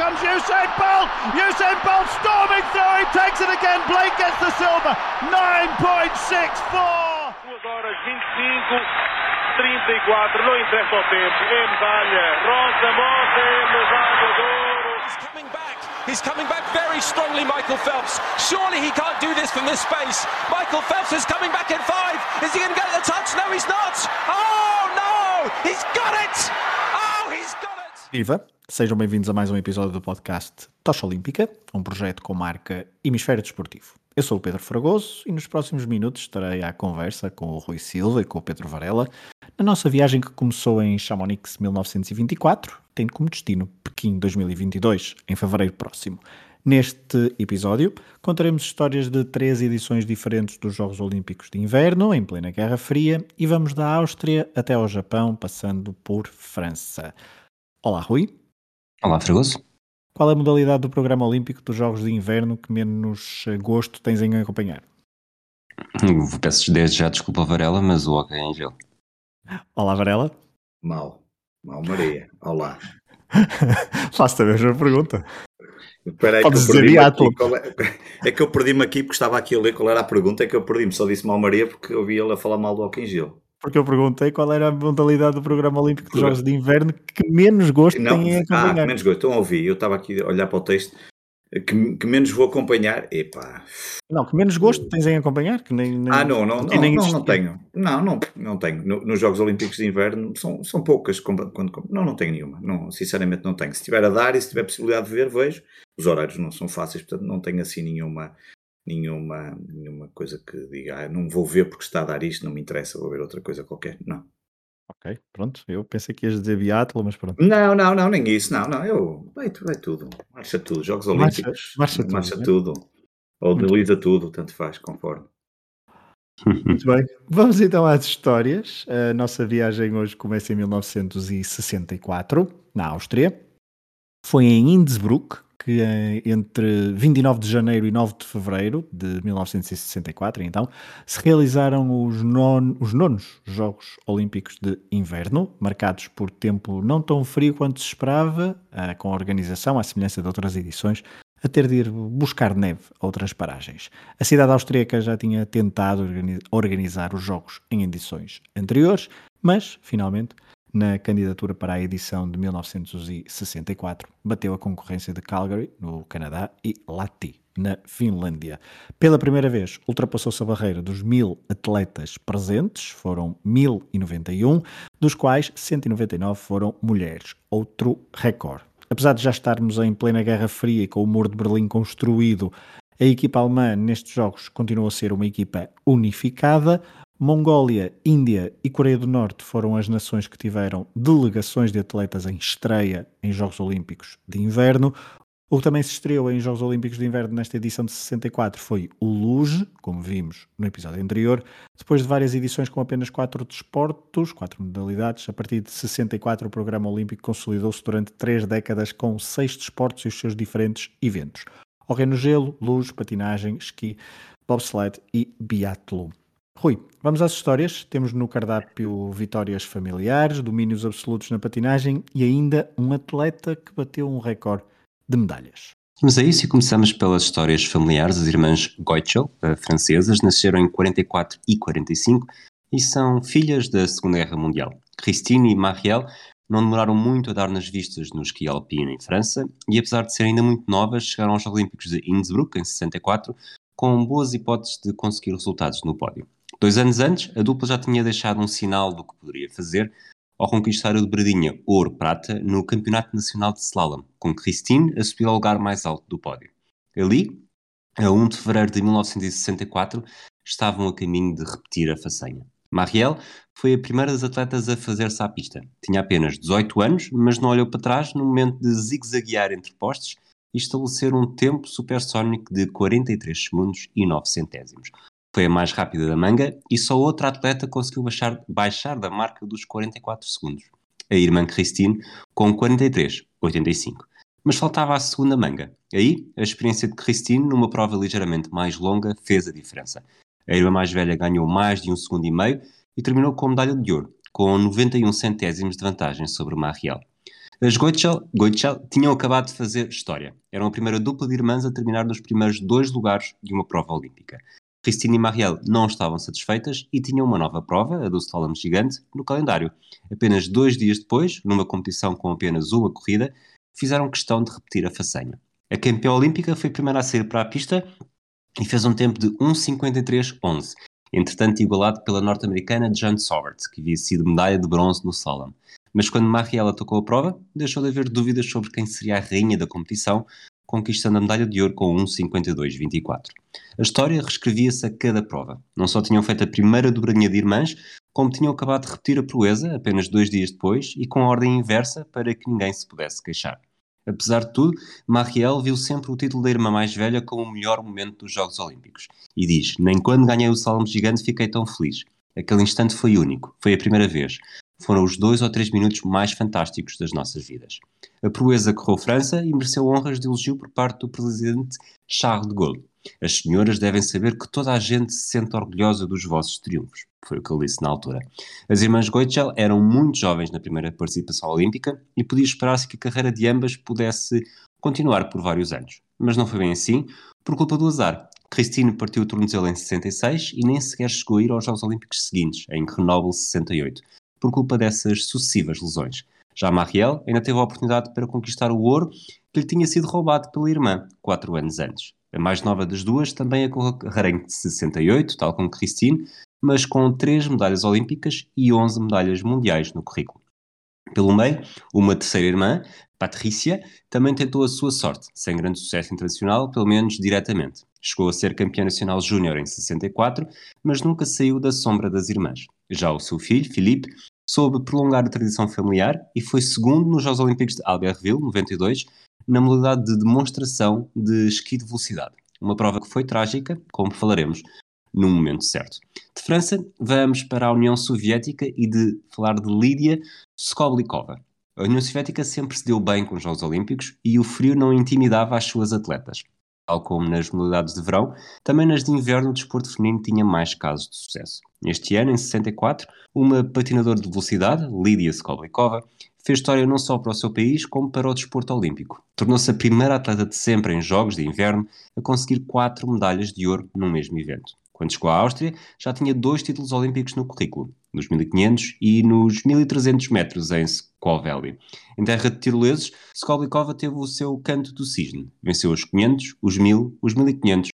comes Usain Bolt. Usain Bolt storming through. He takes it again. Blake gets the silver. 9.64. 2 horas 25, 34. Não interessa o tempo. É medalha. Rosa Mota é medalha de ouro. He's coming back. He's coming back very strongly, Michael Phelps. Surely he can't do this from this space. Michael Phelps is coming back in five. Is he going to get the touch? No, he's not. Oh, no! He's got it! Oh, he's got it! Viva! Sejam bem-vindos a mais um episódio do podcast Tocha Olímpica, um projeto com marca Hemisfério Desportivo. Eu sou o Pedro Fragoso e nos próximos minutos estarei à conversa com o Rui Silva e com o Pedro Varela na nossa viagem que começou em Chamonix 1924, tendo como destino Pequim 2022, em fevereiro próximo. Neste episódio, contaremos histórias de três edições diferentes dos Jogos Olímpicos de Inverno, em plena Guerra Fria, e vamos da Áustria até ao Japão, passando por França. Olá, Rui. Olá, Fragoso. Qual é a modalidade do programa olímpico dos Jogos de Inverno que menos gosto tens em acompanhar? Peço desde já desculpa, Varela, mas o hockey em gelo. Olá, Varela. Mal. Mal Maria. Olá. Faço a mesma pergunta. Espera Podes que eu dizer aqui, qual é, é que eu perdi-me aqui porque estava aqui a ler qual era a pergunta, é que eu perdi-me, só disse mal Maria porque eu vi ele a falar mal do Hockey em Gelo. Porque eu perguntei qual era a modalidade do programa olímpico dos Jogos de Inverno que menos gosto Não, têm em ah, acompanhar. que menos gosto, estão a ouvir, eu estava aqui a olhar para o texto, que, que menos vou acompanhar, epá, Não, que menos gosto tens em acompanhar? Que nem, nem- ah não, não, não, nem não, não tenho, não, não, não tenho, No- nos Jogos Olímpicos de Inverno são, são poucas, quando, quando- não, não tenho nenhuma, não, sinceramente não tenho, se tiver a dar e se tiver possibilidade de ver, vejo, os horários não são fáceis, portanto não tenho assim nenhuma, nenhuma, nenhuma coisa que diga, ah, não vou ver porque está a dar isto, não me interessa, vou ver outra coisa qualquer, não. Ok, pronto. Eu pensei que ias dizer biatlo, mas pronto. Não, não, não, nem isso, não, não, eu, vai, vai tudo, marcha tudo, Jogos Marcha- Olímpicos, marcha tudo, né? tudo, ou desliza tudo, tanto faz, conforme. Muito bem. Vamos então às histórias. A nossa viagem hoje começa em 1964, na Áustria. Foi em Innsbruck que eh, entre 29 de janeiro e 9 de fevereiro de 1964, então, se realizaram os, non- os nonos Jogos Olímpicos de Inverno, marcados por tempo não tão frio quanto se esperava, ah, com a organização, à semelhança de outras edições, a ter de ir buscar neve a outras paragens. A cidade austríaca já tinha tentado organi- organizar os Jogos em edições anteriores, mas, finalmente, na candidatura para a edição de 1964, bateu a concorrência de Calgary, no Canadá, e Lahti, na Finlândia. Pela primeira vez, ultrapassou-se a barreira dos mil atletas presentes, foram 1091, dos quais 199 foram mulheres, outro recorde. Apesar de já estarmos em plena Guerra Fria e com o Muro de Berlim construído, a equipa alemã nestes jogos continuou a ser uma equipa unificada. Mongólia, Índia e Coreia do Norte foram as nações que tiveram delegações de atletas em estreia em Jogos Olímpicos de Inverno. O que também se estreou em Jogos Olímpicos de Inverno nesta edição de 64 foi o Luge, como vimos no episódio anterior, depois de várias edições com apenas quatro desportos, quatro modalidades. A partir de 64, o programa olímpico consolidou-se durante três décadas com seis desportos e os seus diferentes eventos. Hockey no gelo, luge, patinagem, esqui, bobsled e biatlo. Rui, vamos às histórias. Temos no cardápio vitórias familiares, domínios absolutos na patinagem e ainda um atleta que bateu um recorde de medalhas. Vamos a isso e começamos pelas histórias familiares. As irmãs Goichel, eh, francesas, nasceram em 44 e 45 e são filhas da Segunda Guerra Mundial. Christine e Marielle não demoraram muito a dar nas vistas no esqui alpino em França e, apesar de serem ainda muito novas, chegaram aos Jogos Olímpicos de Innsbruck, em 64, com boas hipóteses de conseguir resultados no pódio. Dois anos antes, a dupla já tinha deixado um sinal do que poderia fazer ao conquistar a dobradinha ouro-prata no Campeonato Nacional de Slalom, com Christine a subir ao lugar mais alto do pódio. Ali, a 1 de fevereiro de 1964, estavam a caminho de repetir a façanha. Marielle foi a primeira das atletas a fazer-se à pista. Tinha apenas 18 anos, mas não olhou para trás no momento de zigue-zaguear entre postes e estabelecer um tempo supersónico de 43 segundos e 9 centésimos. Foi a mais rápida da manga e só outra atleta conseguiu baixar, baixar da marca dos 44 segundos. A irmã Christine com 43,85. Mas faltava a segunda manga. Aí, a experiência de Christine numa prova ligeiramente mais longa fez a diferença. A irmã mais velha ganhou mais de um segundo e meio e terminou com medalha de ouro, com 91 centésimos de vantagem sobre Marielle. As Goichel tinham acabado de fazer história. Eram a primeira dupla de irmãs a terminar nos primeiros dois lugares de uma prova olímpica. Cristina e Marielle não estavam satisfeitas e tinham uma nova prova, a do slalom gigante, no calendário. Apenas dois dias depois, numa competição com apenas uma corrida, fizeram questão de repetir a façanha. A campeã olímpica foi a primeira a sair para a pista e fez um tempo de 1.53.11, entretanto igualado pela norte-americana Jan Sowert, que havia sido medalha de bronze no slalom. Mas quando Marielle tocou a prova, deixou de haver dúvidas sobre quem seria a rainha da competição, conquistando a medalha de ouro com 1.52.24. A história reescrevia-se a cada prova. Não só tinham feito a primeira dobradinha de irmãs, como tinham acabado de repetir a proeza apenas dois dias depois e com a ordem inversa para que ninguém se pudesse queixar. Apesar de tudo, Marielle viu sempre o título da irmã mais velha como o melhor momento dos Jogos Olímpicos e diz: Nem quando ganhei o salmo gigante fiquei tão feliz. Aquele instante foi único, foi a primeira vez foram os dois ou três minutos mais fantásticos das nossas vidas. A proeza correu França e mereceu honras de elogio por parte do presidente Charles de Gaulle. As senhoras devem saber que toda a gente se sente orgulhosa dos vossos triunfos, foi o que ele disse na altura. As irmãs Goichel eram muito jovens na primeira participação olímpica e podia esperar-se que a carreira de ambas pudesse continuar por vários anos. Mas não foi bem assim, por culpa do azar. Christine partiu o tornozelo em 66 e nem sequer chegou a ir aos Jogos Olímpicos seguintes, em Grenoble 68 por culpa dessas sucessivas lesões. Já Marielle ainda teve a oportunidade para conquistar o ouro que lhe tinha sido roubado pela irmã, quatro anos antes. A mais nova das duas também a em 68, tal como Christine, mas com três medalhas olímpicas e 11 medalhas mundiais no currículo. Pelo meio, uma terceira irmã, Patrícia, também tentou a sua sorte, sem grande sucesso internacional, pelo menos diretamente. Chegou a ser campeã nacional júnior em 64, mas nunca saiu da sombra das irmãs. Já o seu filho, Filipe, soube prolongar a tradição familiar e foi segundo nos Jogos Olímpicos de Albertville, 92, na modalidade de demonstração de esqui de velocidade. Uma prova que foi trágica, como falaremos no momento certo. De França, vamos para a União Soviética e de falar de Lídia Skoblikova. A União Soviética sempre se deu bem com os Jogos Olímpicos e o frio não intimidava as suas atletas tal como nas modalidades de verão, também nas de inverno o desporto feminino tinha mais casos de sucesso. Este ano, em 64, uma patinadora de velocidade, Lídia Skoblikova, fez história não só para o seu país, como para o desporto olímpico. Tornou-se a primeira atleta de sempre em Jogos de Inverno a conseguir quatro medalhas de ouro num mesmo evento. Quando chegou à Áustria, já tinha dois títulos olímpicos no currículo, nos 1500 e nos 1300 metros em Valley. Em terra de tiroleses, Skoblikova teve o seu canto do cisne. Venceu os 500, os 1000, os 1500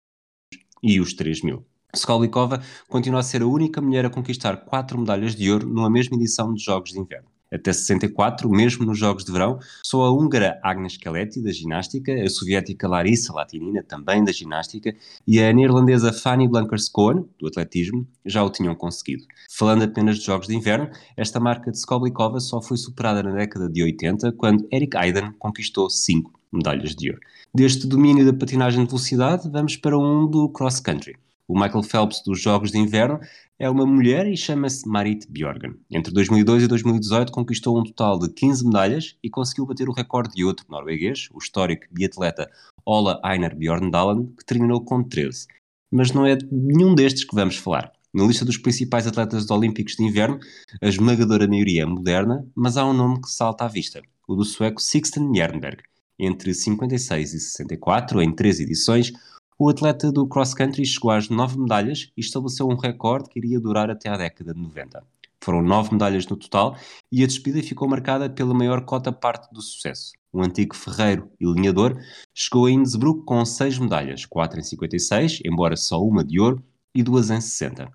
e os 3000. Skoblikova continua a ser a única mulher a conquistar quatro medalhas de ouro numa mesma edição dos Jogos de Inverno até 64, mesmo nos Jogos de Verão, só a húngara Agnes Keleti, da ginástica, a soviética Larissa Latinina, também da ginástica, e a neerlandesa Fanny Blankers-Koen, do atletismo, já o tinham conseguido. Falando apenas de Jogos de Inverno, esta marca de Skoblikova só foi superada na década de 80, quando Eric Aiden conquistou cinco medalhas de ouro. Deste domínio da patinagem de velocidade, vamos para um do cross-country. O Michael Phelps dos Jogos de Inverno é uma mulher e chama-se Marit Bjorgen. Entre 2002 e 2018 conquistou um total de 15 medalhas e conseguiu bater o recorde de outro norueguês, o histórico biatleta Ola Einar Bjorndalen, que terminou com 13. Mas não é de nenhum destes que vamos falar. Na lista dos principais atletas olímpicos de inverno, a esmagadora maioria é moderna, mas há um nome que salta à vista, o do sueco Sixten Jernberg. Entre 56 e 64, em três edições, o atleta do cross-country chegou às nove medalhas e estabeleceu um recorde que iria durar até à década de 90. Foram nove medalhas no total e a despedida ficou marcada pela maior cota parte do sucesso. O antigo ferreiro e linhador chegou a Innsbruck com seis medalhas, quatro em 56, embora só uma de ouro, e duas em 60.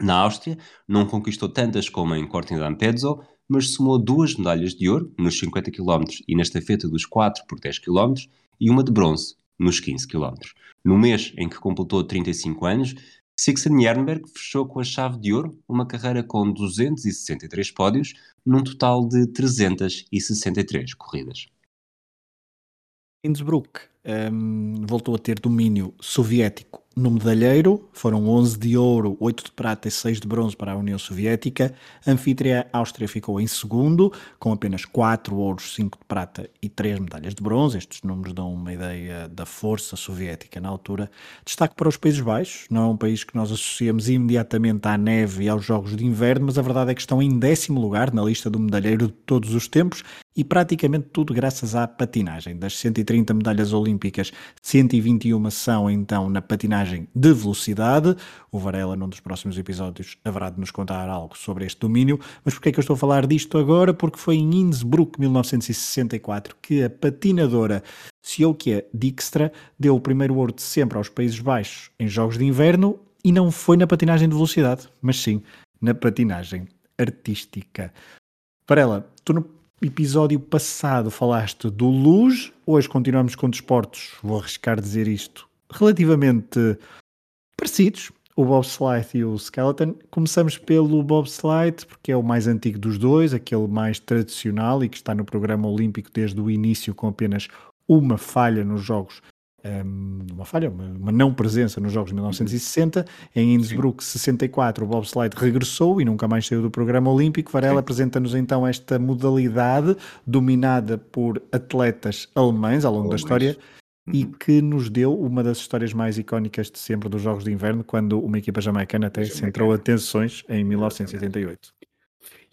Na Áustria, não conquistou tantas como em Cortina d'Ampezzo, mas somou duas medalhas de ouro nos 50 km e na estafeta dos 4 por 10 km e uma de bronze nos 15 km. No mês em que completou 35 anos, Sixten Jernberg fechou com a chave de ouro uma carreira com 263 pódios, num total de 363 corridas. Innsbruck um, voltou a ter domínio soviético no medalheiro, foram 11 de ouro, 8 de prata e 6 de bronze para a União Soviética. A anfitriã Áustria ficou em segundo, com apenas 4 ouros, 5 de prata e 3 medalhas de bronze. Estes números dão uma ideia da força soviética na altura. Destaque para os Países Baixos, não é um país que nós associamos imediatamente à neve e aos Jogos de Inverno, mas a verdade é que estão em décimo lugar na lista do medalheiro de todos os tempos e praticamente tudo graças à patinagem. Das 130 medalhas olímpicas, 121 são então na patinagem de velocidade. O Varela, num dos próximos episódios, haverá de nos contar algo sobre este domínio. Mas porquê é que eu estou a falar disto agora? Porque foi em Innsbruck, 1964, que a patinadora Sjoukje Dijkstra deu o primeiro ouro de sempre aos Países Baixos em Jogos de Inverno e não foi na patinagem de velocidade, mas sim na patinagem artística. Varela, tu no episódio passado falaste do Luz, hoje continuamos com desportos, vou arriscar dizer isto, relativamente parecidos, o bobsled e o skeleton. Começamos pelo bobsled, porque é o mais antigo dos dois, aquele mais tradicional e que está no programa olímpico desde o início com apenas uma falha nos Jogos um, uma falha, uma, uma, não presença nos Jogos de 1960. Em Innsbruck, 64, o bobsled regressou e nunca mais saiu do programa olímpico. Varela apresenta-nos então esta modalidade dominada por atletas alemães ao longo alemães. da história e uhum. que nos deu uma das histórias mais icónicas de sempre dos Jogos de Inverno, quando uma equipa jamaicana até centrou atenções em 1978.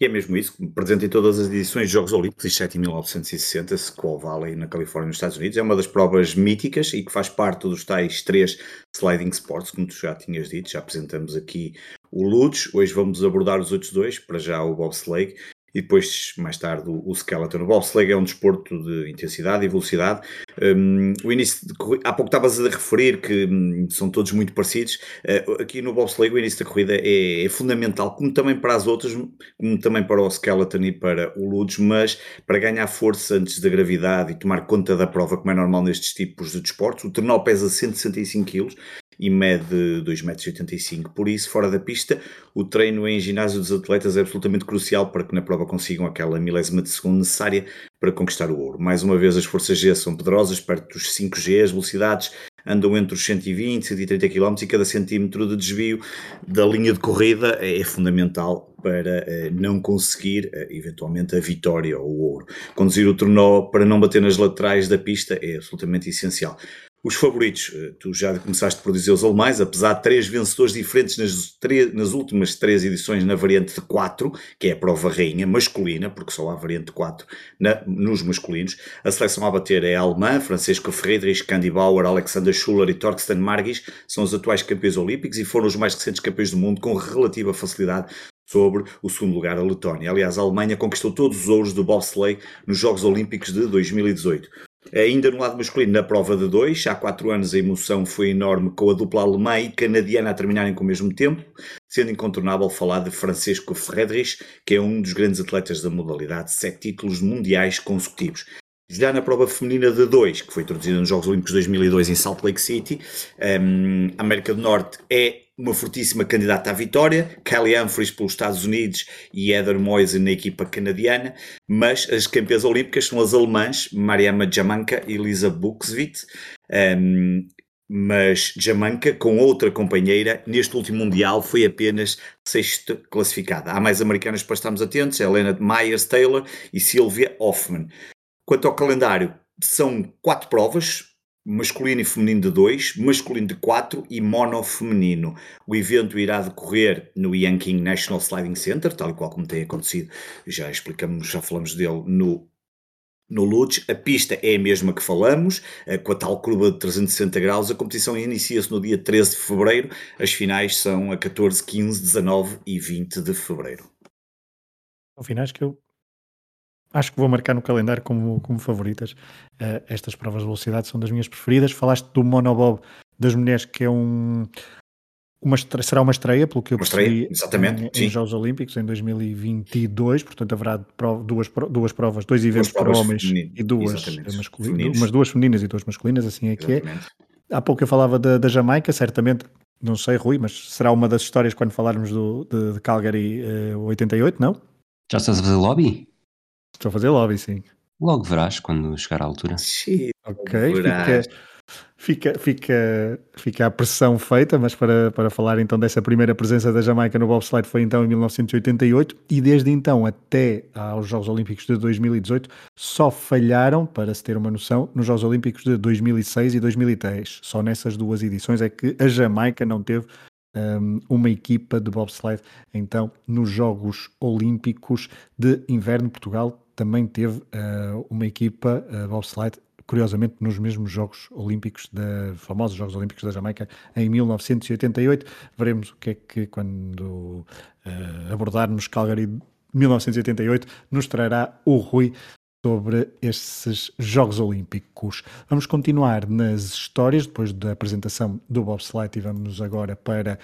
E é mesmo isso, presente em todas as edições de Jogos Olímpicos, exceto em 1960, Squaw Valley, na Califórnia, nos Estados Unidos. É uma das provas míticas e que faz parte dos tais três sliding sports, como tu já tinhas dito. Já apresentamos aqui o Lutz, hoje vamos abordar os outros dois, para já o bobsleigh e depois, mais tarde, o, skeleton. O bobsleigh é um desporto de intensidade e velocidade. Um, o início de, há pouco estavas a referir que um, são todos muito parecidos. Uh, aqui no bobsleigh, o início da corrida é, é, fundamental, como também para as outras, como também para o skeleton e para o ludes, mas para ganhar força antes da gravidade e tomar conta da prova, como é normal nestes tipos de desportos. O trenó pesa 165 kg, e mede 2,85m. Por isso, fora da pista, o treino em ginásio dos atletas é absolutamente crucial para que na prova consigam aquela milésima de segundo necessária para conquistar o ouro. Mais uma vez, as forças G são poderosas, perto dos 5G, as velocidades andam entre os 120 e 130 km e cada centímetro de desvio da linha de corrida é fundamental para uh, não conseguir uh, eventualmente a vitória ou o ouro. Conduzir o trenó para não bater nas laterais da pista é absolutamente essencial. Os favoritos, eh, tu já começaste por dizer os alemães, apesar de três vencedores diferentes nas, nas últimas três edições na variante de 4, que é a prova rainha masculina, porque só há variante de 4 na, nos masculinos. A seleção a bater é a alemã, Francisco Friedrich, Candy Bauer, Alexander Schuller e Torsten Margis, são os atuais campeões olímpicos e foram os mais recentes campeões do mundo com relativa facilidade sobre o segundo lugar a Letónia. Aliás, a Alemanha conquistou todos os ouros do bobsleigh nos Jogos Olímpicos de 2018. Ainda no lado masculino, na prova de dois, há quatro anos a emoção foi enorme com a dupla alemã e canadiana a terminarem com o mesmo tempo, sendo incontornável falar de Francisco Friedrich, que é um dos grandes atletas da modalidade, sete títulos mundiais consecutivos. Já na prova feminina de dois, que foi introduzida nos Jogos Olímpicos 2002 em Salt Lake City, a América do Norte é uma fortíssima candidata à vitória, Kelly Humphries pelos Estados Unidos e Heather Moise na equipa canadiana, mas as campeãs olímpicas são as alemãs, Mariama Jamanka e Lisa Buxvit, um, mas Jamanka, com outra companheira, neste último Mundial foi apenas sexta classificada. Há mais americanas para estarmos atentos, Helena Myers Taylor e Sylvia Hoffman. Quanto ao calendário, são quatro provas, masculino e feminino de 2, masculino de 4 e mono feminino. O evento irá decorrer no Yanking National Sliding Center, tal e qual como tem acontecido, já explicamos, já falamos dele no no Lutz, a pista é a mesma que falamos, eh, com a tal curva de 360 graus. A competição inicia-se no dia 13 de fevereiro, as finais são a 14, 15, 19 e 20 de fevereiro. São finais que eu acho que vou marcar no calendário como, como favoritas. Uh, estas provas de velocidade são das minhas preferidas. Falaste do monobob das mulheres, que é um. Uma estreia, será uma estreia, pelo que eu uma percebi, exatamente, em, em Jogos Olímpicos em 2022, portanto haverá duas, duas provas, dois eventos para homens e duas masculinas, umas duas femininas e duas masculinas, assim é que é. Há pouco eu falava da, da Jamaica, certamente, não sei, Rui, mas será uma das histórias quando falarmos do, de, de Calgary uh, eh, 88, não? Já estás a fazer lobby? Estou a fazer lobby, sim. Logo verás quando chegar à altura. Sim, ok, fica, fica, fica, fica a pressão feita, mas para, para falar então dessa primeira presença da Jamaica no bobsled foi então em 1988 e desde então até aos Jogos Olímpicos de 2018 só falharam, para se ter uma noção, nos Jogos Olímpicos de 2006 e 2010. Só nessas duas edições é que a Jamaica não teve um, uma equipa de bobsled então nos Jogos Olímpicos de Inverno. Portugal também teve uh, uma equipa uh, bobsled, curiosamente nos mesmos Jogos Olímpicos, da, famosos Jogos Olímpicos da Jamaica, em 1988. Veremos o que é que quando uh, abordarmos Calgary 1988 nos trará o Rui sobre esses Jogos Olímpicos. Vamos continuar nas histórias, depois da apresentação do bobsled e vamos agora para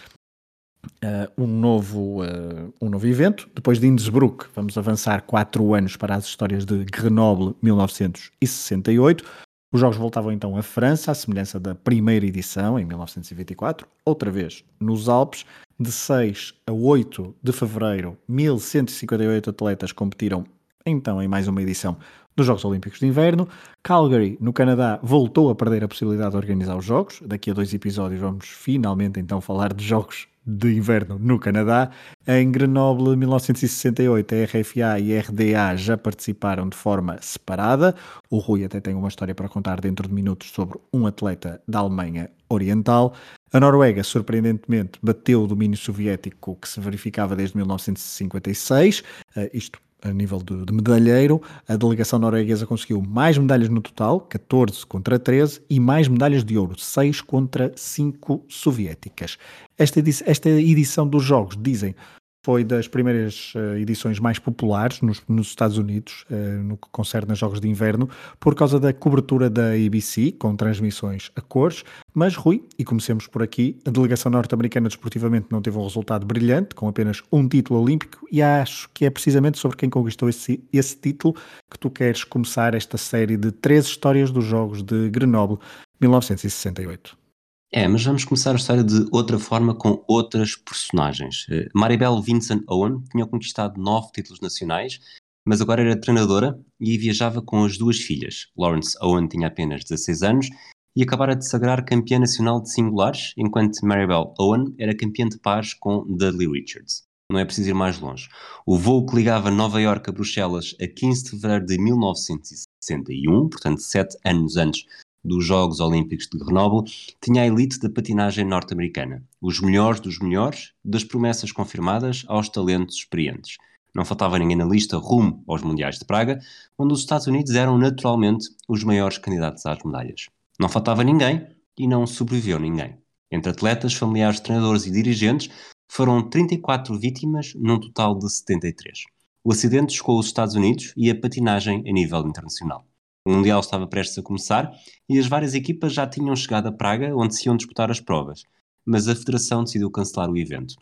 uh, um, novo, uh, um novo evento. Depois de Innsbruck, vamos avançar quatro anos para as histórias de Grenoble 1968. Os jogos voltavam então à França, à semelhança da primeira edição, em 1924, outra vez nos Alpes. De 6 a 8 de fevereiro, 1158 atletas competiram então em mais uma edição dos Jogos Olímpicos de Inverno. Calgary, no Canadá, voltou a perder a possibilidade de organizar os Jogos. Daqui a dois episódios vamos finalmente então falar de Jogos de Inverno no Canadá. Em Grenoble, 1968, a RFA e a RDA já participaram de forma separada. O Rui até tem uma história para contar dentro de minutos sobre um atleta da Alemanha Oriental. A Noruega, surpreendentemente, bateu o domínio soviético que se verificava desde 1956, uh, isto a nível de, de, medalheiro, a delegação norueguesa conseguiu mais medalhas no total, 14 contra 13, e mais medalhas de ouro, 6 contra 5 soviéticas. Esta esta edição dos Jogos, dizem, foi das primeiras uh, edições mais populares nos, nos Estados Unidos, uh, no que concerne a Jogos de Inverno, por causa da cobertura da ABC, com transmissões a cores. Mas, Rui, e comecemos por aqui, a delegação norte-americana desportivamente não teve um resultado brilhante, com apenas um título olímpico, e acho que é precisamente sobre quem conquistou esse, esse título que tu queres começar esta série de três histórias dos Jogos de Grenoble 1968. É, mas vamos começar a história de outra forma com outras personagens. Uh, Maribel Vincent Owen tinha conquistado nove títulos nacionais, mas agora era treinadora e viajava com as duas filhas. Lawrence Owen tinha apenas 16 anos e acabara de sagrar campeã nacional de singulares, enquanto Maribel Owen era campeã de pares com Dudley Richards. Não é preciso ir mais longe. O voo que ligava Nova York a Bruxelas a 15 de fevereiro de 1961, portanto sete anos antes dos Jogos Olímpicos de Grenoble, tinha a elite da patinagem norte-americana, os melhores dos melhores, das promessas confirmadas aos talentos experientes. Não faltava ninguém na lista rumo aos Mundiais de Praga, onde os Estados Unidos eram naturalmente os maiores candidatos às medalhas. Não faltava ninguém e não sobreviveu ninguém. Entre atletas, familiares, treinadores e dirigentes, foram 34 vítimas num total de 73. O acidente chocou os Estados Unidos e a patinagem a nível internacional. O Mundial estava prestes a começar e as várias equipas já tinham chegado a Praga, onde se iam disputar as provas, mas a Federação decidiu cancelar o evento.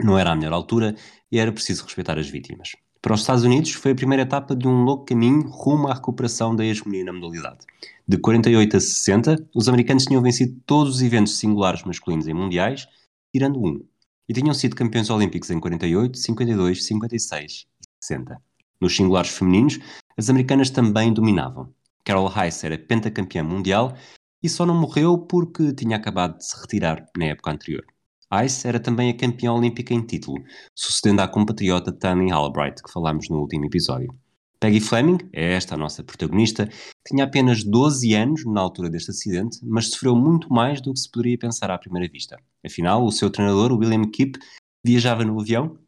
Não era a melhor altura e era preciso respeitar as vítimas. Para os Estados Unidos, foi a primeira etapa de um longo caminho rumo à recuperação da hegemonia na modalidade. De 48 a 60, os americanos tinham vencido todos os eventos singulares masculinos em mundiais, tirando um, e tinham sido campeões olímpicos em 48, 52, 56 e 60. Nos singulares femininos, as americanas também dominavam. Carol Heiss era pentacampeã mundial e só não morreu porque tinha acabado de se retirar na época anterior. Heiss era também a campeã olímpica em título, sucedendo à compatriota Tammy Albright, que falámos no último episódio. Peggy Fleming, é esta a nossa protagonista, tinha apenas 12 anos na altura deste acidente, mas sofreu muito mais do que se poderia pensar à primeira vista. Afinal, o seu treinador, William Kipp, viajava no avião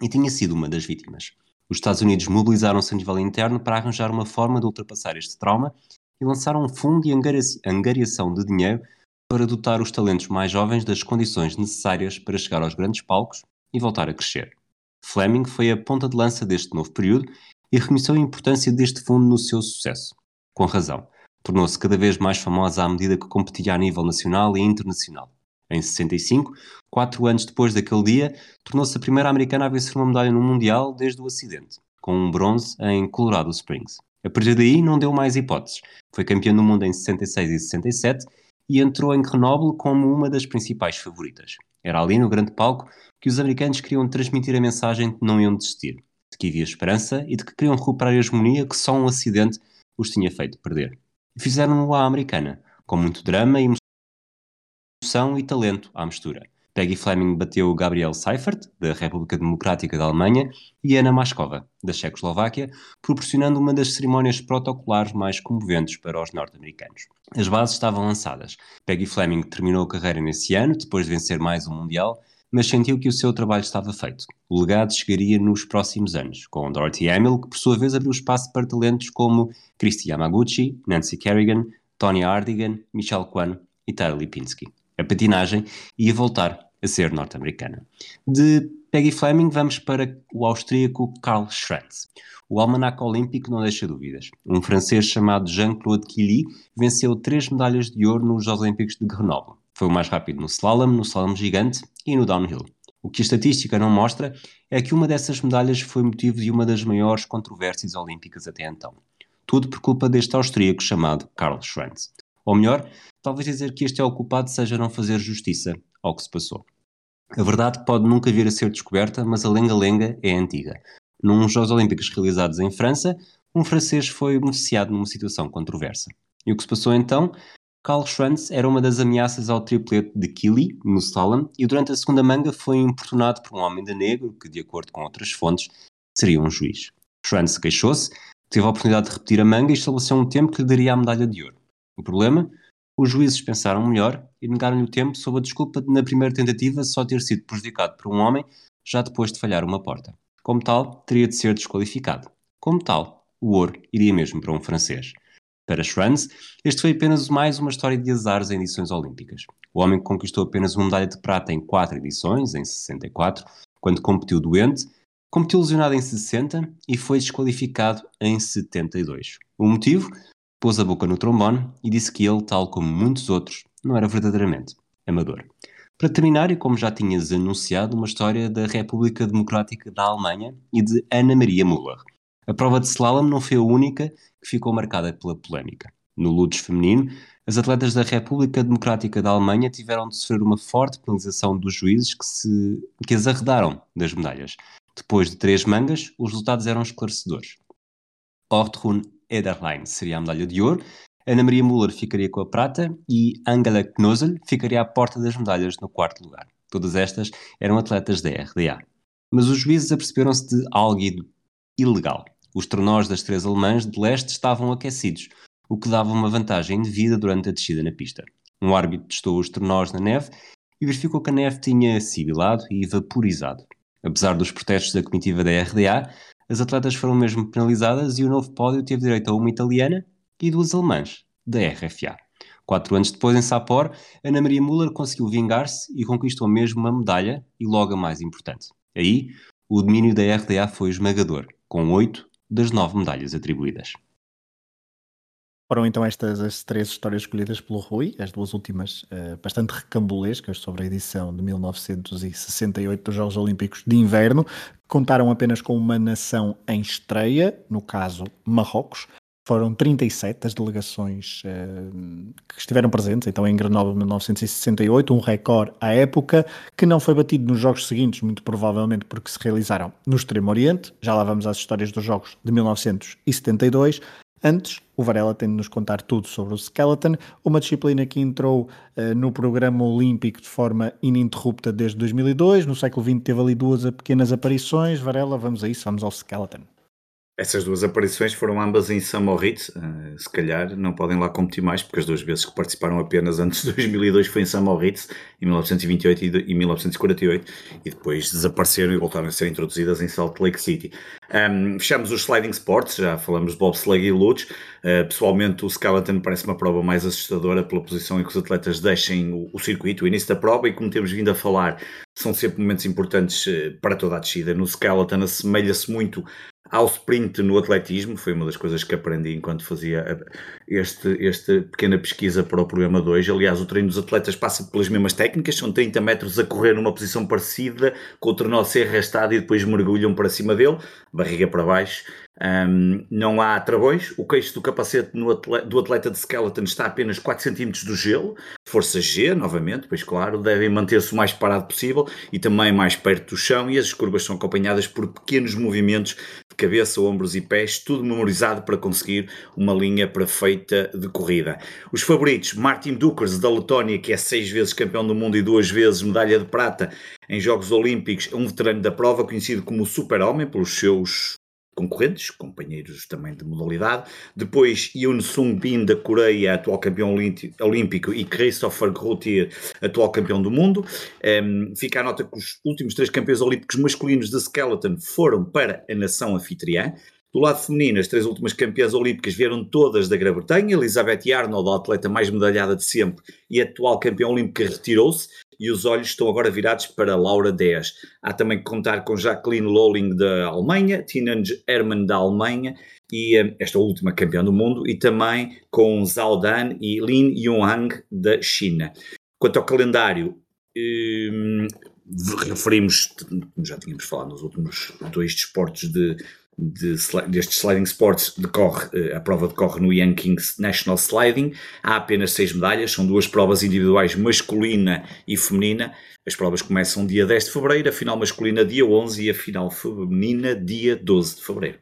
e tinha sido uma das vítimas. Os Estados Unidos mobilizaram-se a nível interno para arranjar uma forma de ultrapassar este trauma e lançaram um fundo de angariação de dinheiro para dotar os talentos mais jovens das condições necessárias para chegar aos grandes palcos e voltar a crescer. Fleming foi a ponta de lança deste novo período e reconheceu a importância deste fundo no seu sucesso. Com razão. Tornou-se cada vez mais famosa à medida que competia a nível nacional e internacional. Em 65, quatro anos depois daquele dia, tornou-se a primeira americana a vencer uma medalha no Mundial desde o acidente, com um bronze em Colorado Springs. A partir daí não deu mais hipóteses. Foi campeã do mundo em 66 e 67 e entrou em Grenoble como uma das principais favoritas. Era ali, no grande palco, que os americanos queriam transmitir a mensagem de que não iam desistir, de que havia esperança e de que queriam recuperar a hegemonia que só um acidente os tinha feito perder. Fizeram-no à americana, com muito drama e emoção e talento à mistura. Peggy Fleming bateu Gabriel Seifert, da República Democrática da Alemanha, e Ana Maskova, da Checoslováquia, proporcionando uma das cerimónias protocolares mais comoventes para os norte-americanos. As bases estavam lançadas. Peggy Fleming terminou a carreira nesse ano, depois de vencer mais um Mundial, mas sentiu que o seu trabalho estava feito. O legado chegaria nos próximos anos, com Dorothy Hamill, que por sua vez abriu espaço para talentos como Christy Yamaguchi, Nancy Kerrigan, Tony Hardigan, Michelle Kwan e Tara Lipinski. A patinagem ia voltar a ser norte-americana. De Peggy Fleming vamos para o austríaco Karl Schranz. O almanac olímpico não deixa dúvidas. Um francês chamado Jean-Claude Killy venceu três medalhas de ouro nos Jogos Olímpicos de Grenoble. Foi o mais rápido no slalom, no slalom gigante e no downhill. O que a estatística não mostra é que uma dessas medalhas foi motivo de uma das maiores controvérsias olímpicas até então. Tudo por culpa deste austríaco chamado Karl Schranz. Ou melhor, talvez dizer que este é o culpado seja não fazer justiça ao que se passou. A verdade pode nunca vir a ser descoberta, mas a lenga-lenga é antiga. Num Jogos Olímpicos realizados em França, um francês foi beneficiado numa situação controversa. E o que se passou então? Karl Schranz era uma das ameaças ao triplete de Killy, no slalom, e durante a segunda manga foi importunado por um homem de negro que, de acordo com outras fontes, seria um juiz. Schranz queixou-se, teve a oportunidade de repetir a manga e estabeleceu um tempo que lhe daria a medalha de ouro. O problema? Os juízes pensaram melhor e negaram-lhe o tempo sob a desculpa de, na primeira tentativa, só ter sido prejudicado por um homem já depois de falhar uma porta. Como tal, teria de ser desqualificado. Como tal, o ouro iria mesmo para um francês. Para Schranz, este foi apenas mais uma história de azares em edições olímpicas. O homem que conquistou apenas uma medalha de prata em quatro edições, em 64, quando competiu doente, competiu lesionado em 60 e foi desqualificado em 72. O motivo? Pôs a boca no trombone e disse que ele, tal como muitos outros, não era verdadeiramente amador. Para terminar, e como já tinhas anunciado, uma história da República Democrática da Alemanha e de Ana Maria Müller. A prova de slalom não foi a única que ficou marcada pela polémica. No Ludes feminino, as atletas da República Democrática da Alemanha tiveram de sofrer uma forte penalização dos juízes que, se, que as arredaram das medalhas. Depois de três mangas, os resultados eram esclarecedores. Ortrun Ederlein seria a medalha de ouro, Ana Maria Müller ficaria com a prata e Angela Knösel ficaria à porta das medalhas no quarto lugar. Todas estas eram atletas da RDA. Mas os juízes aperceberam-se de algo ilegal. Os trenós das três alemãs de leste estavam aquecidos, o que dava uma vantagem indevida durante a descida na pista. Um árbitro testou os trenós na neve e verificou que a neve tinha sibilado e vaporizado. Apesar dos protestos da comitiva da RDA, as atletas foram mesmo penalizadas e o novo pódio teve direito a uma italiana e duas alemãs, da RFA. Quatro anos depois, em Sapor, Ana Maria Müller conseguiu vingar-se e conquistou mesmo uma medalha e logo a mais importante. Aí, o domínio da RDA foi esmagador, com oito das nove medalhas atribuídas. Foram então estas as três histórias escolhidas pelo Rui, as duas últimas uh, bastante recambulescas sobre a edição de 1968 dos Jogos Olímpicos de Inverno. Contaram apenas com uma nação em estreia, no caso Marrocos. Foram 37 as delegações uh, que estiveram presentes, então em Grenoble 1968, um recorde à época, que não foi batido nos jogos seguintes, muito provavelmente porque se realizaram no Extremo Oriente. Já lá vamos às histórias dos jogos de 1972. Antes, o Varela tem de nos contar tudo sobre o Skeleton, uma disciplina que entrou uh, no programa olímpico de forma ininterrupta desde 2002. No século XX teve ali duas pequenas aparições. Varela, vamos a isso, vamos ao Skeleton. Essas duas aparições foram ambas em Samoritz, uh, se calhar não podem lá competir mais, porque as duas vezes que participaram apenas antes de 2002 foi em Samoritz, em 1928 e, 1948, e depois desapareceram e voltaram a ser introduzidas em Salt Lake City. Um, fechamos os Sliding Sports, já falamos de bobsleigh e luge. Uh, pessoalmente, o Skeleton parece uma prova mais assustadora pela posição em que os atletas deixem o, o circuito, o início da prova, e como temos vindo a falar, são sempre momentos importantes uh, para toda a descida. No Skeleton assemelha-se muito ao sprint no atletismo, foi uma das coisas que aprendi enquanto fazia este, esta pequena pesquisa para o programa 2. Aliás, o treino dos atletas passa pelas mesmas técnicas, são 30 metros a correr numa posição parecida, com o trenó ser arrastado e depois mergulham para cima dele, barriga para baixo. Um, não há travões, o queixo do capacete atleta, do atleta de skeleton está a apenas 4 cm do gelo, força G, novamente, pois claro, devem manter-se o mais parado possível e também mais perto do chão, e as curvas são acompanhadas por pequenos movimentos cabeça, ombros e pés, tudo memorizado para conseguir uma linha perfeita de corrida. Os favoritos, Martin Dukers, da Letónia, que é seis vezes campeão do mundo e duas vezes medalha de prata em Jogos Olímpicos, um veterano da prova, conhecido como Super-Homem, pelos seus concorrentes, companheiros também de modalidade. Depois, Yoon Sung Bin da Coreia, atual campeão olímpico, e Christopher Gauthier, atual campeão do mundo. Um, fica a nota que os últimos três campeões olímpicos masculinos de skeleton foram para a nação anfitriã. Do lado feminino, as três últimas campeãs olímpicas vieram todas da Grã-Bretanha. Elizabeth Arnold, a atleta mais medalhada de sempre e atual campeã olímpica, retirou-se e os olhos estão agora virados para Laura 10. Há também que contar com Jacqueline Lolling da Alemanha, Tinange Hermann da Alemanha e eh, esta última campeã do mundo, e também com Zhao Dan e Lin Yunhang da China. Quanto ao calendário, hum, referimos, já tínhamos falado nos últimos dois desportos de de, destes sliding sports decorre, eh, a prova decorre no Kings National Sliding. Há apenas seis medalhas, são duas provas individuais masculina e feminina. As provas começam dia 10 de fevereiro, a final masculina dia 11 e a final feminina dia 12 de fevereiro.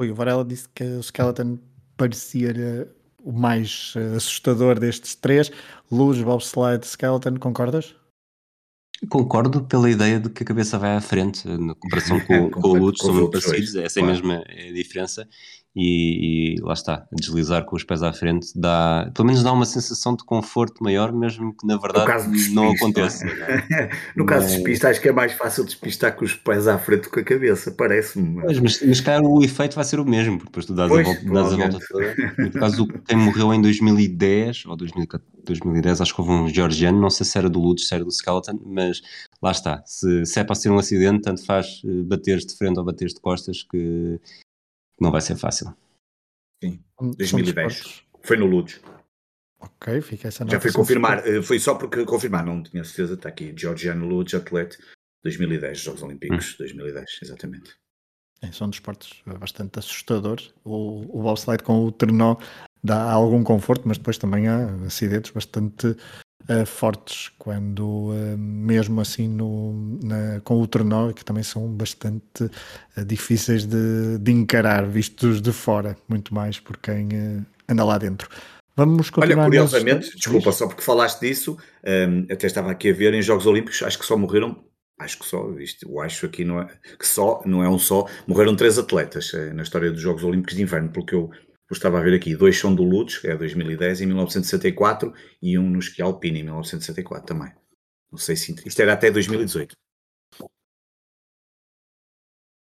Oi, o Varela disse que o Skeleton parecia o mais eh, assustador destes três. Luz, bobslide, Skeleton, concordas? Concordo pela ideia de que a cabeça vai à frente na comparação com, com o Lutz, são muito parecidos, essa é a mesma diferença e, e, lá está, deslizar com os pés à frente dá, pelo menos dá uma sensação de conforto maior, mesmo que na verdade não aconteça. É? no caso de despista, acho que é mais fácil despistar com os pés à frente do que a cabeça, parece-me. Mas, mas, mas cara, o efeito vai ser o mesmo, porque depois tu dás pois, a volta, dás a volta toda. No caso, quem morreu em 2010 ou 2010, acho que houve um georgiano, não sei se era do Lutz, se era do Skeleton, mas lá está. Se, se é para ser um acidente, tanto faz eh, bateres de frente ou bateres de costas que não vai ser fácil. Sim, 2010. Foi no Ludes. Ok, fica essa nota. Já foi confirmar, eh, foi só porque confirmar, não tinha certeza, está aqui, Georgiano Ludes, atleta, 2010, Jogos Olímpicos, hum. 2010, exatamente. É, são desportos bastante assustadores. O, o bobsled com o trenó dá algum conforto, mas depois também há acidentes bastante uh, fortes quando uh, mesmo assim no, na, com o trenó que também são bastante uh, difíceis de, de, encarar vistos de fora, muito mais por quem anda lá dentro. Vamos continuar. Olha, curiosamente, desculpa, só porque falaste disso, um, ehm, até estava aqui a ver em Jogos Olímpicos, acho que só morreram acho que só, isto, eu acho aqui não é, que só, não é um só, morreram três atletas na história dos Jogos Olímpicos de Inverno, pelo que eu eu estava a ver aqui, dois são do Lutz, é 2010 e 1964, e um no esqui alpino em 1964 também. Não sei se isto era até 2018.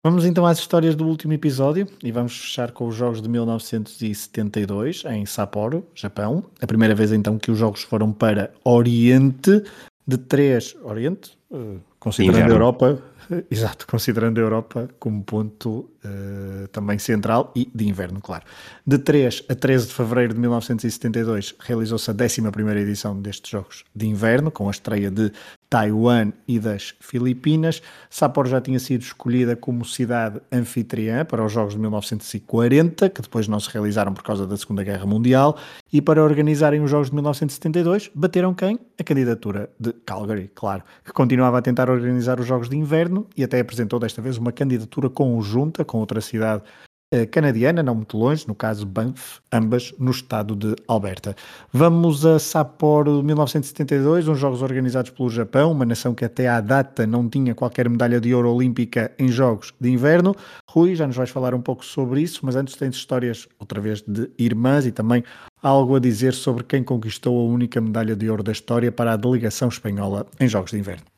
Vamos então às histórias do último episódio e vamos fechar com os jogos de 1972 em Sapporo, Japão. A primeira vez então que os jogos foram para Oriente, de três Oriente, eh, considerando Inverno. a Europa, Exato, considerando a Europa como ponto uh, também central e de inverno, claro. De 3 a 13 de fevereiro de 1972 realizou-se a 11 edição destes Jogos de Inverno, com a estreia de Taiwan e das Filipinas. Sapporo já tinha sido escolhida como cidade anfitriã para os Jogos de 1940, que depois não se realizaram por causa da Segunda Guerra Mundial, e para organizarem os Jogos de 1972 bateram quem? A candidatura de Calgary, claro, que continuava a tentar organizar os Jogos de Inverno e até apresentou desta vez uma candidatura conjunta com outra cidade canadiana, não muito longe, no caso Banff, ambas no estado de Alberta. Vamos a Sapporo 1972, uns jogos organizados pelo Japão, uma nação que até à data não tinha qualquer medalha de ouro olímpica em jogos de inverno. Rui, já nos vais falar um pouco sobre isso, mas antes tens histórias, outra vez, de irmãs e também algo a dizer sobre quem conquistou a única medalha de ouro da história para a delegação espanhola em jogos de inverno.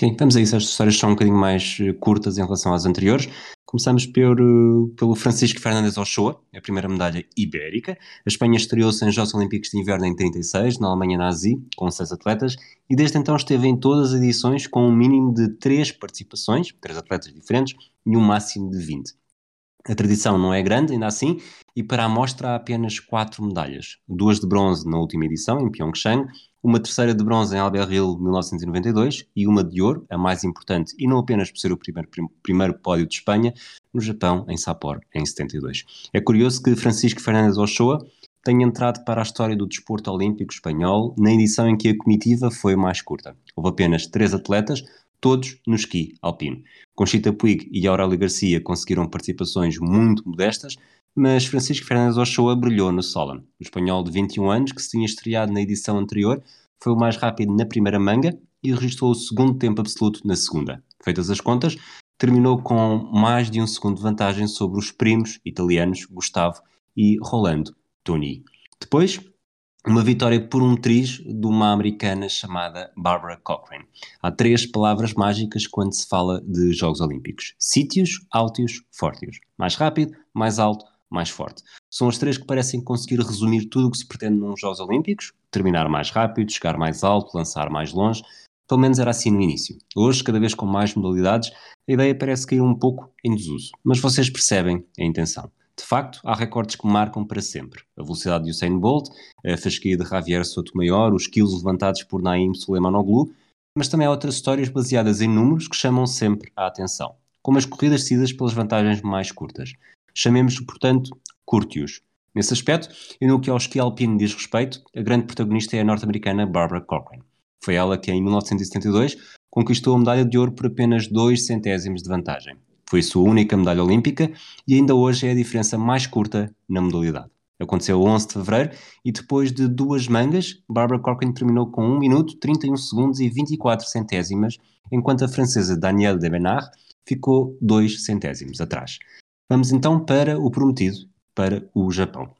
Sim, vamos a isso. As histórias são um bocadinho mais eh, curtas em relação às anteriores. Começamos por, eh, pelo Francisco Fernandes Ochoa, a primeira medalha ibérica. A Espanha estreou-se em Jogos Olímpicos de Inverno em 36, na Alemanha nazi, com seis atletas, e desde então esteve em todas as edições com um mínimo de três participações, três atletas diferentes, e um máximo de 20. A tradição não é grande, ainda assim, e para a mostra há apenas quatro medalhas. Duas de bronze na última edição, em Pyeongchang, uma terceira de bronze em Albertville 1992 e uma de ouro, a mais importante e não apenas por ser o primeiro, primeiro pódio de Espanha, no Japão, em Sapporo, em 72. É curioso que Francisco Fernandes Ochoa tenha entrado para a história do desporto olímpico espanhol na edição em que a comitiva foi mais curta. Houve apenas três atletas, todos no esqui alpino. Conchita Puig e Aurélio Garcia conseguiram participações muito modestas, mas Francisco Fernandes Ochoa brilhou no Solan. O espanhol de 21 anos, que se tinha estreado na edição anterior, foi o mais rápido na primeira manga e registrou o segundo tempo absoluto na segunda. Feitas as contas, terminou com mais de um segundo de vantagem sobre os primos italianos Gustavo e Rolando Toni. Depois, uma vitória por um triz de uma americana chamada Barbara Cochrane. Há três palavras mágicas quando se fala de Jogos Olímpicos: sítios, altios, fortios. Mais rápido, mais alto, mais forte. São as três que parecem conseguir resumir tudo o que se pretende nos Jogos Olímpicos: terminar mais rápido, chegar mais alto, lançar mais longe. Pelo menos era assim no início. Hoje, cada vez com mais modalidades, a ideia parece cair um pouco em desuso. Mas vocês percebem a intenção. De facto, há recordes que marcam para sempre. A velocidade de Usain Bolt, a fasquia de Javier Sotomayor, os quilos levantados por Naim Suleimanoglu, mas também há outras histórias baseadas em números que chamam sempre a atenção, como as corridas decididas pelas vantagens mais curtas. Chamemos, portanto, curtios. Nesse aspecto, e no que ao esqui alpino diz respeito, a grande protagonista é a norte-americana Barbara Cochrane. Foi ela que, em 1972, conquistou a medalha de ouro por apenas dois centésimos de vantagem. Foi sua única medalha olímpica e ainda hoje é a diferença mais curta na modalidade. Aconteceu 11 de fevereiro e depois de duas mangas, Barbara Corcoran terminou com 1 minuto, 31 segundos e 24 centésimas, enquanto a francesa Danielle Debenard ficou 2 centésimos atrás. Vamos então para o prometido, para o Japão.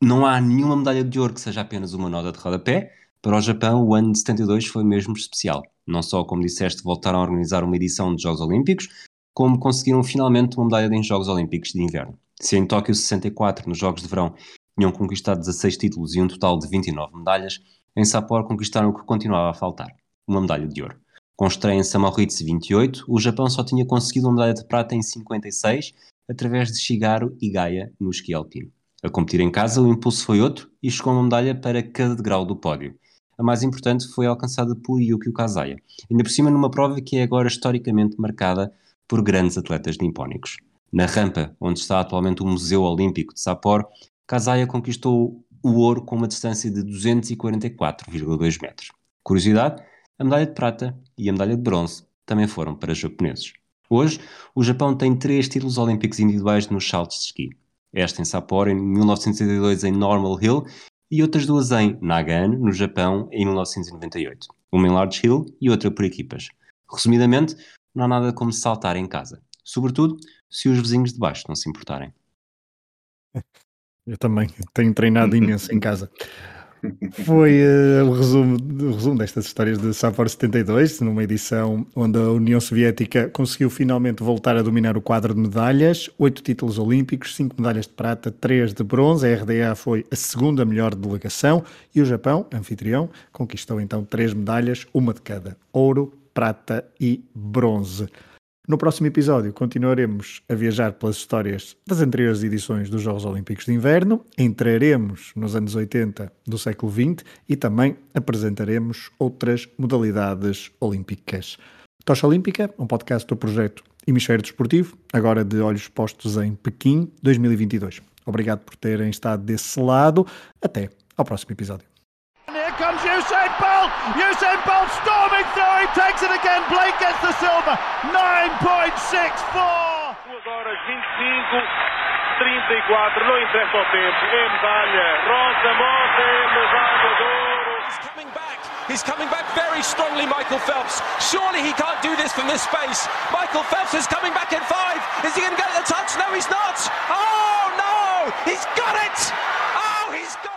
Não há nenhuma medalha de ouro que seja apenas uma nota de rodapé. Para o Japão, o ano de 72 foi mesmo especial. Não só, como disseste, voltaram a organizar uma edição dos Jogos Olímpicos, como conseguiram finalmente uma medalha em Jogos Olímpicos de Inverno. Se em Tóquio 64, nos Jogos de Verão, tinham conquistado 16 títulos e um total de 29 medalhas, em Sapporo conquistaram o que continuava a faltar, uma medalha de ouro. Com estreia em Samoritz 28, o Japão só tinha conseguido uma medalha de prata em 56, através de Shigaru Igaya no esqui alpino. A competir em casa, o impulso foi outro e chegou uma medalha para cada degrau do pódio. A mais importante foi alcançada por Yukio Kazaya, ainda por cima numa prova que é agora historicamente marcada por grandes atletas nippónicos. Na rampa, onde está atualmente o Museu Olímpico de Sapporo, Kazaya conquistou o ouro com uma distância de 244,2 metros. Curiosidade, a medalha de prata e a medalha de bronze também foram para japoneses. Hoje, o Japão tem três títulos olímpicos individuais nos saltos de esqui. Esta em Sapporo em 1982 em Normal Hill e outras duas em Nagano, no Japão, em 1998. Uma em Large Hill e outra por equipas. Resumidamente, não há nada como saltar em casa. Sobretudo se os vizinhos de baixo não se importarem. Eu também tenho treinado imenso em casa. Foi uh, o, resumo, o resumo destas histórias de Sapporo 72, numa edição onde a União Soviética conseguiu finalmente voltar a dominar o quadro de medalhas, oito títulos olímpicos, cinco medalhas de prata, três de bronze. A RDA foi a segunda melhor delegação e o Japão, anfitrião, conquistou então três medalhas, uma de cada, ouro, prata e bronze. No próximo episódio continuaremos a viajar pelas histórias das anteriores edições dos Jogos Olímpicos de Inverno, entraremos nos anos 80 do século XX e também apresentaremos outras modalidades olímpicas. Tocha Olímpica, um podcast do projeto Hemisfério Desportivo, agora de olhos postos em Pequim 2022. Obrigado por terem estado desse lado. Até ao próximo episódio. Comes Usain Bolt. Usain Bolt storming through. He takes it again. Blake gets the silver. 9.64. 2 horas 25, 34. Não interessa o tempo. Rosa. He's coming back. He's coming back very strongly, Michael Phelps. Surely he can't do this from this space. Michael Phelps is coming back in five. Is he going to get the touch? No, he's not. Oh, no. He's got it. Oh, he's got